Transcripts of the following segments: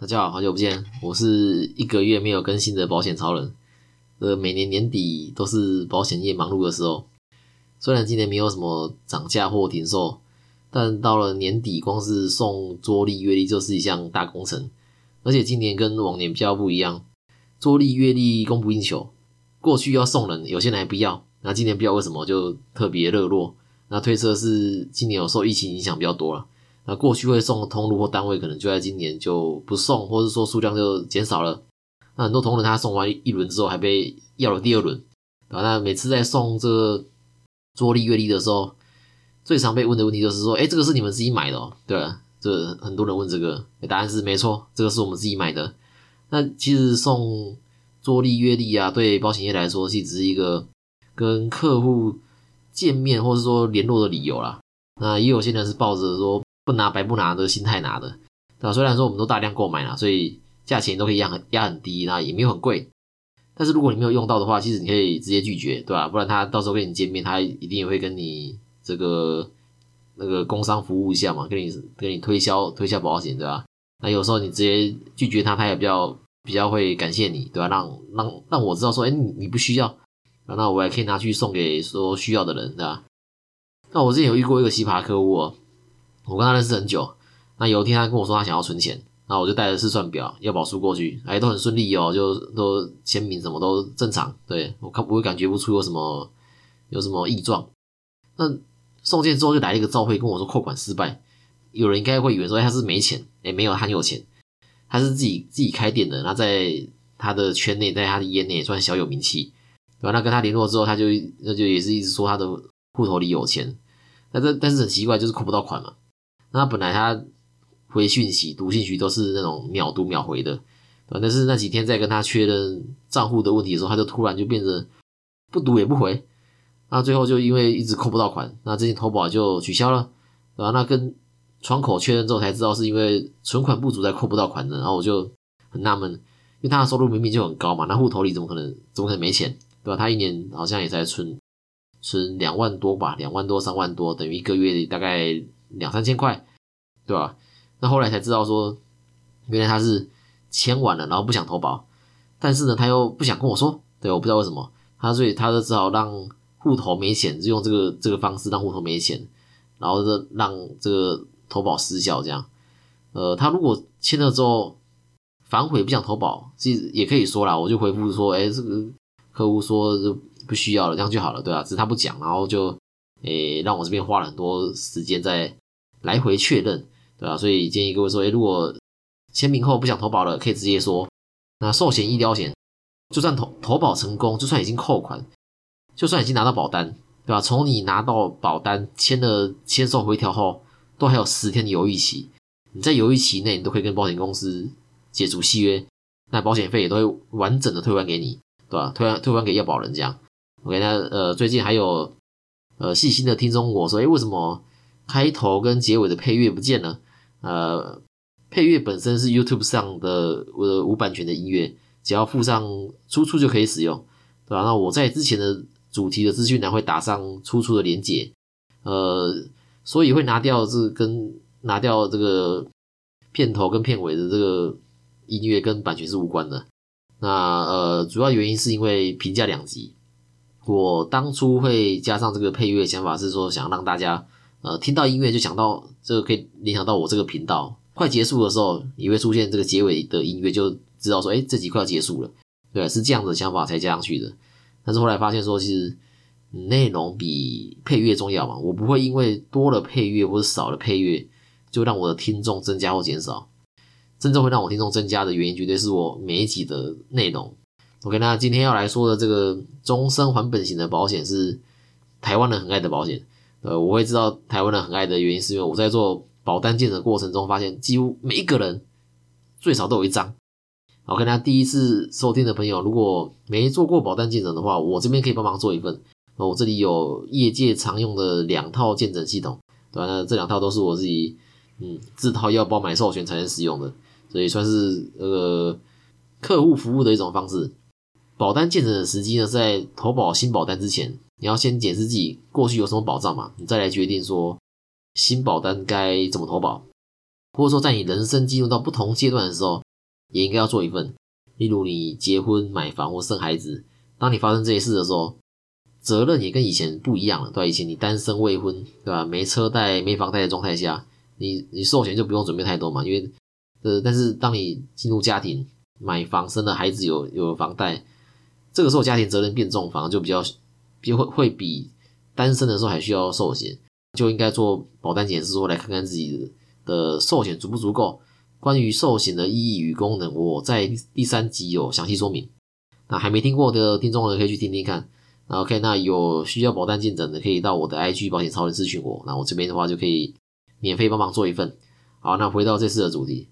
大家好，好久不见，我是一个月没有更新的保险超人。呃，每年年底都是保险业忙碌的时候，虽然今年没有什么涨价或停售，但到了年底，光是送桌历、月历就是一项大工程。而且今年跟往年比较不一样，桌历、月历供不应求。过去要送人，有些人还不要，那今年不知道为什么就特别热络。那推测是今年有受疫情影响比较多了。那过去会送通路或单位，可能就在今年就不送，或者说数量就减少了。那很多同仁他送完一轮之后，还被要了第二轮，啊，那每次在送这个桌历、月历的时候，最常被问的问题就是说，哎，这个是你们自己买的哦？对啊，这很多人问这个，答案是没错，这个是我们自己买的。那其实送桌历、月历啊，对保险业来说，其实只是一个跟客户见面或者说联络的理由啦。那也有些人是抱着说。不拿白不拿的心态拿的，对吧？虽然说我们都大量购买了，所以价钱都可以压很压很低，那也没有很贵。但是如果你没有用到的话，其实你可以直接拒绝，对吧？不然他到时候跟你见面，他一定也会跟你这个那个工商服务一下嘛，跟你跟你推销推销保险，对吧？那有时候你直接拒绝他，他也比较比较会感谢你，对吧？让让让我知道说，哎，你你不需要，那我还可以拿去送给说需要的人，对吧？那我之前有遇过一个奇葩客户哦。我跟他认识很久，那有一天他跟我说他想要存钱，那我就带着试算表、要保书过去，哎，都很顺利哦，就都签名什么都正常，对我看不会感觉不出有什么有什么异状。那送件之后就来了一个照会跟我说扣款失败，有人应该会以为说他是没钱，哎，没有，很有钱，他是自己自己开店的，那在他的圈内，在他的业内也算小有名气，对吧？那跟他联络之后，他就那就也是一直说他的户头里有钱，那这但是很奇怪，就是扣不到款嘛。那本来他回讯息、读信息都是那种秒读秒回的，对？但是那几天在跟他确认账户的问题的时候，他就突然就变成不读也不回，那最后就因为一直扣不到款，那这些投保就取消了，对吧？那跟窗口确认之后才知道是因为存款不足才扣不到款的，然后我就很纳闷，因为他的收入明明就很高嘛，那户头里怎么可能怎么可能没钱，对吧？他一年好像也才存存两万多吧，两万多三万多，等于一个月大概。两三千块，对吧？那后来才知道说，原来他是签完了，然后不想投保，但是呢，他又不想跟我说，对，我不知道为什么，他所以他就只好让户头没钱，就用这个这个方式让户头没钱，然后这让这个投保失效，这样。呃，他如果签了之后反悔不想投保，其实也可以说啦，我就回复说，哎，这个客户说不需要了，这样就好了，对吧？只是他不讲，然后就。诶，让我这边花了很多时间在来回确认，对吧？所以建议各位说，诶，如果签名后不想投保了，可以直接说。那寿险、医疗险，就算投投保成功，就算已经扣款，就算已经拿到保单，对吧？从你拿到保单签了签售回调后，都还有十天的犹豫期。你在犹豫期内，你都可以跟保险公司解除契约，那保险费也都会完整的退还给你，对吧？退还退还给要保人这样。OK，那呃，最近还有。呃，细心的听众我说，哎，为什么开头跟结尾的配乐不见了？呃，配乐本身是 YouTube 上的呃无版权的音乐，只要附上出处就可以使用，对吧？那我在之前的主题的资讯栏会打上出处的连接，呃，所以会拿掉这跟拿掉这个片头跟片尾的这个音乐跟版权是无关的。那呃，主要原因是因为评价两极。我当初会加上这个配乐想法是说，想让大家呃听到音乐就想到这个可以联想到我这个频道。快结束的时候也会出现这个结尾的音乐，就知道说，哎，这集快要结束了。对，是这样的想法才加上去的。但是后来发现说，其实内容比配乐重要嘛。我不会因为多了配乐或者少了配乐，就让我的听众增加或减少。真正会让我听众增加的原因，绝对是我每一集的内容。OK，那今天要来说的这个终身还本型的保险是台湾人很爱的保险。呃，我会知道台湾人很爱的原因，是因为我在做保单鉴的过程中，发现几乎每一个人最少都有一张。OK，那第一次收听的朋友，如果没做过保单鉴诊的话，我这边可以帮忙做一份。我这里有业界常用的两套鉴诊系统，对吧？那这两套都是我自己嗯自掏腰包买授权才能使用的，所以算是呃客户服务的一种方式。保单建成的时机呢，在投保新保单之前，你要先检视自己过去有什么保障嘛，你再来决定说新保单该怎么投保，或者说在你人生进入到不同阶段的时候，也应该要做一份。例如你结婚、买房或生孩子，当你发生这些事的时候，责任也跟以前不一样了，对吧？以前你单身未婚，对吧？没车贷、没房贷的状态下，你你寿险就不用准备太多嘛，因为呃，但是当你进入家庭、买房、生了孩子、有有房贷，这个时候家庭责任变重，反而就比较就会会比单身的时候还需要寿险，就应该做保单检视，说来看看自己的寿险足不足够。关于寿险的意义与功能，我在第三集有详细说明。那还没听过的听众呢，可以去听听看。那 OK，那有需要保单进诊的，可以到我的 IG 保险超人咨询我。那我这边的话就可以免费帮忙做一份。好，那回到这次的主题，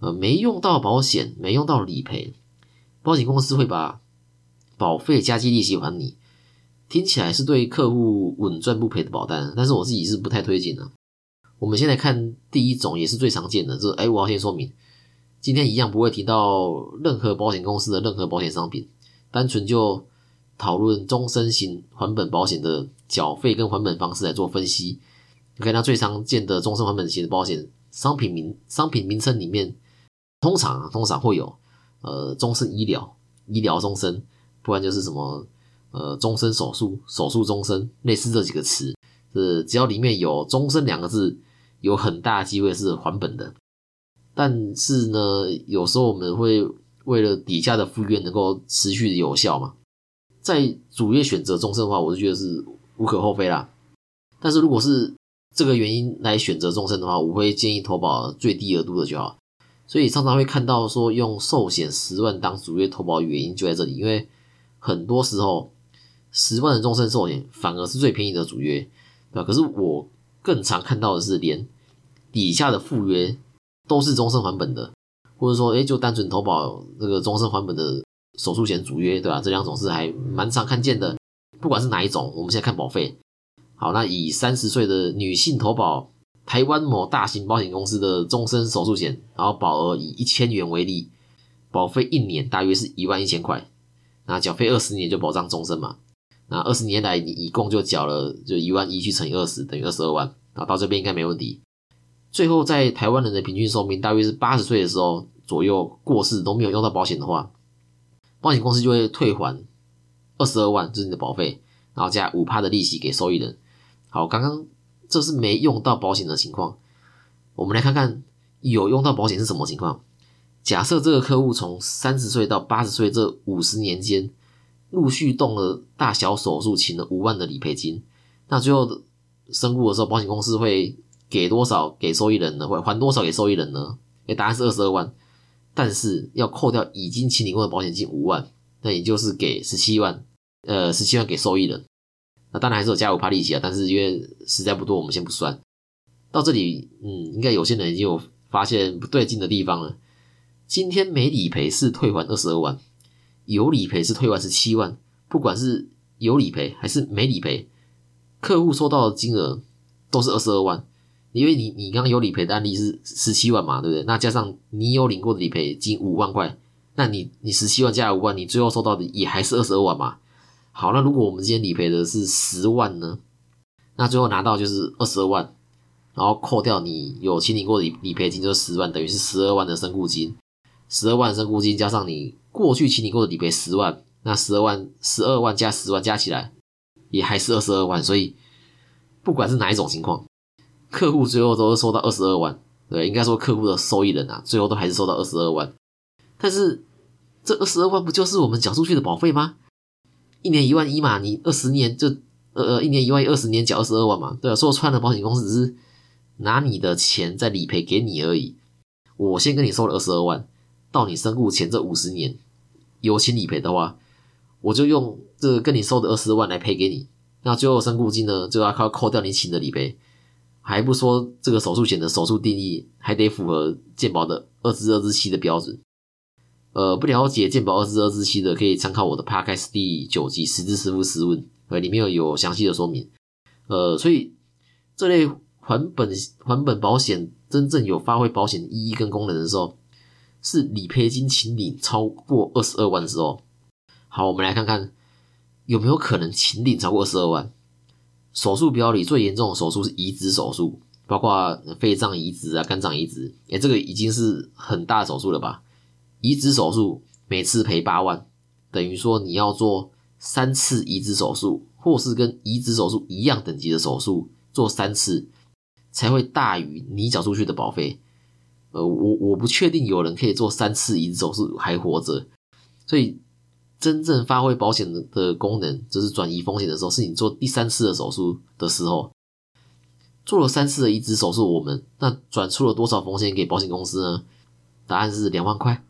呃，没用到保险，没用到理赔，保险公司会把保费加计利息还你，听起来是对客户稳赚不赔的保单，但是我自己是不太推荐的。我们先来看第一种，也是最常见的，就是哎，我要先说明，今天一样不会提到任何保险公司的任何保险商品，单纯就讨论终身型还本保险的缴费跟还本方式来做分析。你看它最常见的终身还本型的保险商品名商品名称里面，通常通常会有呃终身医疗、医疗终身，不然就是什么呃终身手术、手术终身，类似这几个词，是只要里面有终身两个字。有很大机会是还本的，但是呢，有时候我们会为了底下的附约能够持续有效嘛，在主页选择终身的话，我就觉得是无可厚非啦。但是如果是这个原因来选择终身的话，我会建议投保最低额度的就好。所以常常会看到说用寿险十万当主业投保，原因就在这里，因为很多时候十万的终身寿险反而是最便宜的主约，对吧？可是我。更常看到的是，连底下的附约都是终身还本的，或者说，哎，就单纯投保这个终身还本的手术险主约，对吧？这两种是还蛮常看见的。不管是哪一种，我们现在看保费。好，那以三十岁的女性投保台湾某大型保险公司的终身手术险，然后保额以一千元为例，保费一年大约是一万一千块，那缴费二十年就保障终身嘛。那二十年来，你一共就缴了就一万一去乘以二十，等于二十二万。啊，到这边应该没问题。最后，在台湾人的平均寿命大约是八十岁的时候左右过世都没有用到保险的话，保险公司就会退还二十二万，就是你的保费，然后加五趴的利息给受益人。好，刚刚这是没用到保险的情况，我们来看看有用到保险是什么情况。假设这个客户从三十岁到八十岁这五十年间。陆续动了大小手术，请了五万的理赔金。那最后身故的时候，保险公司会给多少给受益人呢？会还多少给受益人呢？诶，答案是二十二万，但是要扣掉已经请领过的保险金五万，那也就是给十七万。呃，十七万给受益人。那当然还是有加五趴利息啊，但是因为实在不多，我们先不算。到这里，嗯，应该有些人已经有发现不对劲的地方了。今天没理赔是退还二十二万。有理赔是退还是七万，不管是有理赔还是没理赔，客户收到的金额都是二十二万。因为你你刚刚有理赔的案例是十七万嘛，对不对？那加上你有领过的理赔金五万块，那你你十七万加五万，你最后收到的也还是二十二万嘛。好，那如果我们今天理赔的是十万呢？那最后拿到就是二十二万，然后扣掉你有清领过的理理赔金就是十万，等于是十二万的身故金。十二万身故金加上你过去请你过的理赔十万，那十二万十二万加十万加起来也还是二十二万，所以不管是哪一种情况，客户最后都是收到二十二万。对，应该说客户的受益人啊，最后都还是收到二十二万。但是这二十二万不就是我们缴出去的保费吗？一年一万一嘛，你二十年就呃呃一年一万二十年缴二十二万嘛，对啊，说穿了，保险公司只是拿你的钱在理赔给你而已。我先跟你收了二十二万。到你身故前这五十年有请理赔的话，我就用这个跟你收的二十万来赔给你。那最后身故金呢，就要靠扣掉你请的理赔，还不说这个手术险的手术定义还得符合健保的二至二至七的标准。呃，不了解健保二至二至七的，可以参考我的 Podcast 第九集《实质师傅十问》，呃，里面有详细的说明。呃，所以这类还本还本保险真正有发挥保险意义跟功能的时候。是理赔金请领超过二十二万的时候，好，我们来看看有没有可能请领超过二十二万。手术表里最严重的手术是移植手术，包括肺脏移植啊、肝脏移植，哎，这个已经是很大手术了吧？移植手术每次赔八万，等于说你要做三次移植手术，或是跟移植手术一样等级的手术做三次，才会大于你缴出去的保费。呃，我我不确定有人可以做三次移植手术还活着，所以真正发挥保险的的功能，就是转移风险的时候，是你做第三次的手术的时候。做了三次的移植手术，我们那转出了多少风险给保险公司呢？答案是两万块，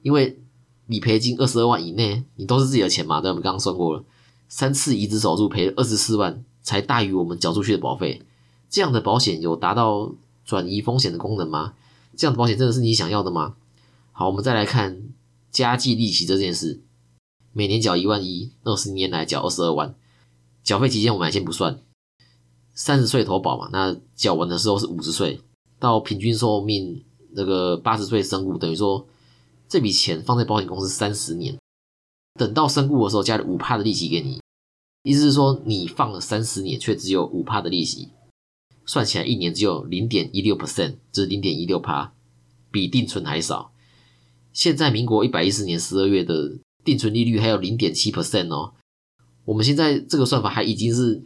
因为理赔金二十二万以内，你都是自己的钱嘛？对，我们刚刚算过了，三次移植手术赔二十四万，才大于我们缴出去的保费。这样的保险有达到转移风险的功能吗？这样的保险真的是你想要的吗？好，我们再来看加计利息这件事，每年缴一万一，二十年来缴二十二万，缴费期间我们先不算。三十岁投保嘛，那缴完的时候是五十岁，到平均寿命那个八十岁身故，等于说这笔钱放在保险公司三十年，等到身故的时候加了五帕的利息给你，意思是说你放了三十年却只有五帕的利息，算起来一年只有零点一六 percent，就是零点一六帕，比定存还少。现在民国一百一十年十二月的定存利率还有零点七 percent 哦，我们现在这个算法还已经是。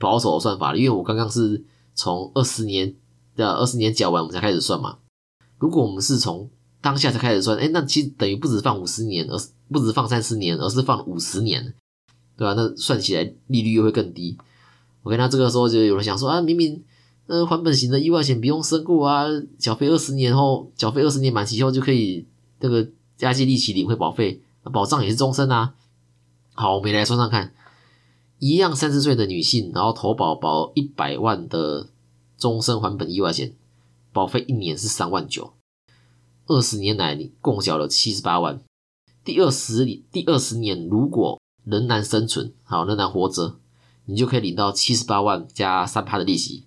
保守的算法了，因为我刚刚是从二十年的二十年缴完，我们才开始算嘛。如果我们是从当下才开始算，哎，那其实等于不止放五十年，而是不止放三十年，而是放五十年，对吧？那算起来利率又会更低。OK，那这个时候就有人想说啊，明明呃还本型的意外险不用身故啊，缴费二十年后，缴费二十年满期后就可以这个加计利息领回保费，保障也是终身啊。好，我们来算算看。一样三十岁的女性，然后投保保一百万的终身还本意外险，保费一年是三万九，二十年来你共缴了七十八万。第二十第二十年如果仍然生存，好仍然活着，你就可以领到七十八万加三趴的利息。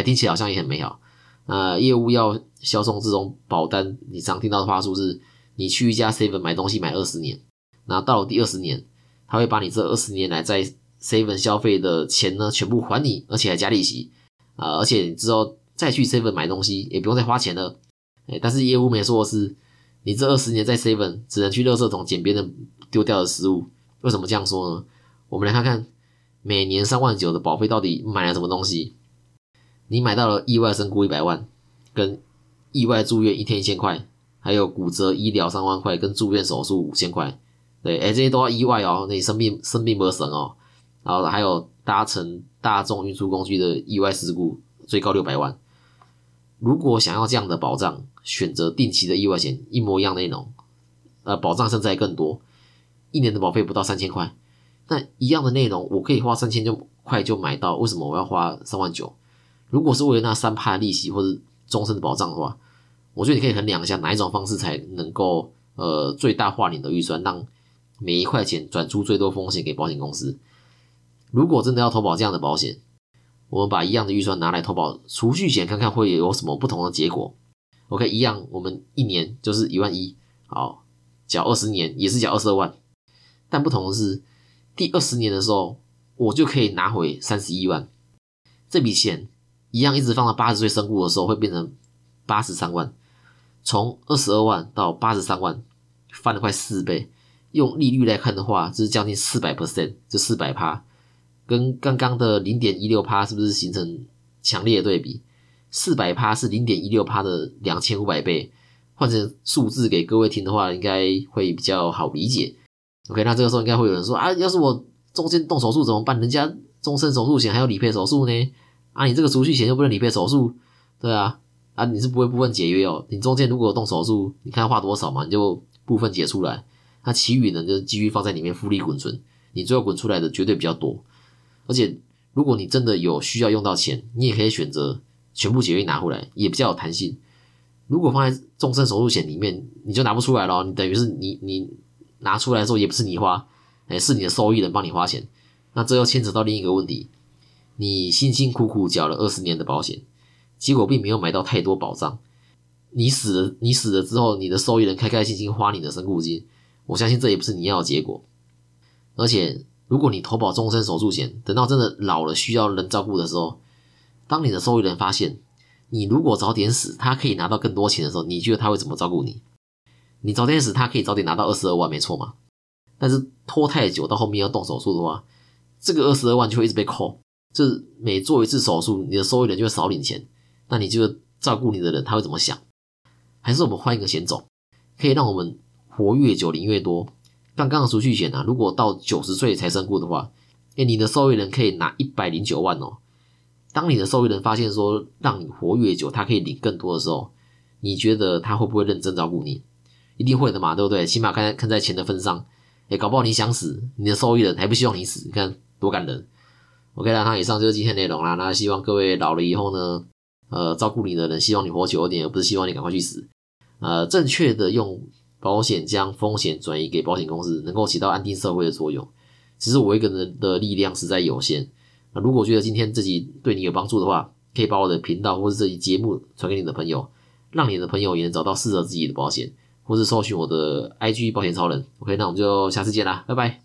你听起来好像也很美好。呃，业务要销售这种保单，你常听到的话术是：你去一家 seven 买东西买二十年，然后到了第二十年，他会把你这二十年来在 seven 消费的钱呢，全部还你，而且还加利息啊！而且你之后再去 seven 买东西，也不用再花钱了。哎，但是业务没说的是，你这二十年在 seven 只能去垃圾桶捡别人丢掉的食物。为什么这样说呢？我们来看看每年三万九的保费到底买了什么东西？你买到了意外身故一百万，跟意外住院一天一千块，还有骨折医疗三万块，跟住院手术五千块。对，哎，这些都要意外哦，那你生病生病不省哦。然后还有搭乘大众运输工具的意外事故，最高六百万。如果想要这样的保障，选择定期的意外险，一模一样内容，呃，保障甚至还更多，一年的保费不到三千块。那一样的内容，我可以花三千就块就买到，为什么我要花三万九？如果是为了那三趴利息或者终身的保障的话，我觉得你可以衡量一下哪一种方式才能够呃最大化你的预算，让每一块钱转出最多风险给保险公司。如果真的要投保这样的保险，我们把一样的预算拿来投保储蓄险，看看会有什么不同的结果。OK，一样，我们一年就是一万一，好，缴二十年也是缴二十二万，但不同的是，第二十年的时候，我就可以拿回三十一万。这笔钱一样一直放到八十岁身故的时候，会变成八十三万，从二十二万到八十三万，翻了快四倍。用利率来看的话，就是将近四百 percent，就四百趴。跟刚刚的零点一六趴是不是形成强烈的对比？四百趴是零点一六趴的两千五百倍，换成数字给各位听的话，应该会比较好理解。OK，那这个时候应该会有人说啊，要是我中间动手术怎么办？人家终身手术险还有理赔手术呢？啊，你这个储蓄险又不能理赔手术，对啊，啊，你是不会部分解约哦。你中间如果动手术，你看花多少嘛，你就部分解出来，那其余呢就继续放在里面复利滚存，你最后滚出来的绝对比较多。而且，如果你真的有需要用到钱，你也可以选择全部解约拿回来，也比较有弹性。如果放在终身手术险里面，你就拿不出来了，你等于是你你拿出来的时候也不是你花，哎，是你的受益人帮你花钱。那这又牵扯到另一个问题：你辛辛苦苦缴了二十年的保险，结果并没有买到太多保障。你死了，你死了之后，你的受益人开开心心花你的身故金，我相信这也不是你要的结果，而且。如果你投保终身手术险，等到真的老了需要人照顾的时候，当你的受益人发现你如果早点死，他可以拿到更多钱的时候，你觉得他会怎么照顾你？你早点死，他可以早点拿到二十二万，没错嘛。但是拖太久，到后面要动手术的话，这个二十二万就会一直被扣。就是每做一次手术，你的受益人就会少领钱。那你就照顾你的人他会怎么想？还是我们换一个险种，可以让我们活越久领越多。刚刚的储蓄险啊，如果到九十岁才身故的话，哎，你的受益人可以拿一百零九万哦。当你的受益人发现说让你活越久，他可以领更多的时候，你觉得他会不会认真照顾你？一定会的嘛，对不对？起码看在看在钱的份上，哎，搞不好你想死，你的受益人还不希望你死，你看多感人。OK 啦，那以上就是今天内容啦。那希望各位老了以后呢，呃，照顾你的人希望你活久一点，而不是希望你赶快去死。呃，正确的用保险将风险转移给保险公司，能够起到安定社会的作用。只是我一个人的力量实在有限。那如果觉得今天自己对你有帮助的话，可以把我的频道或是这期节目传给你的朋友，让你的朋友也能找到适合自己的保险，或是搜寻我的 IG 保险超人。OK，那我们就下次见啦，拜拜。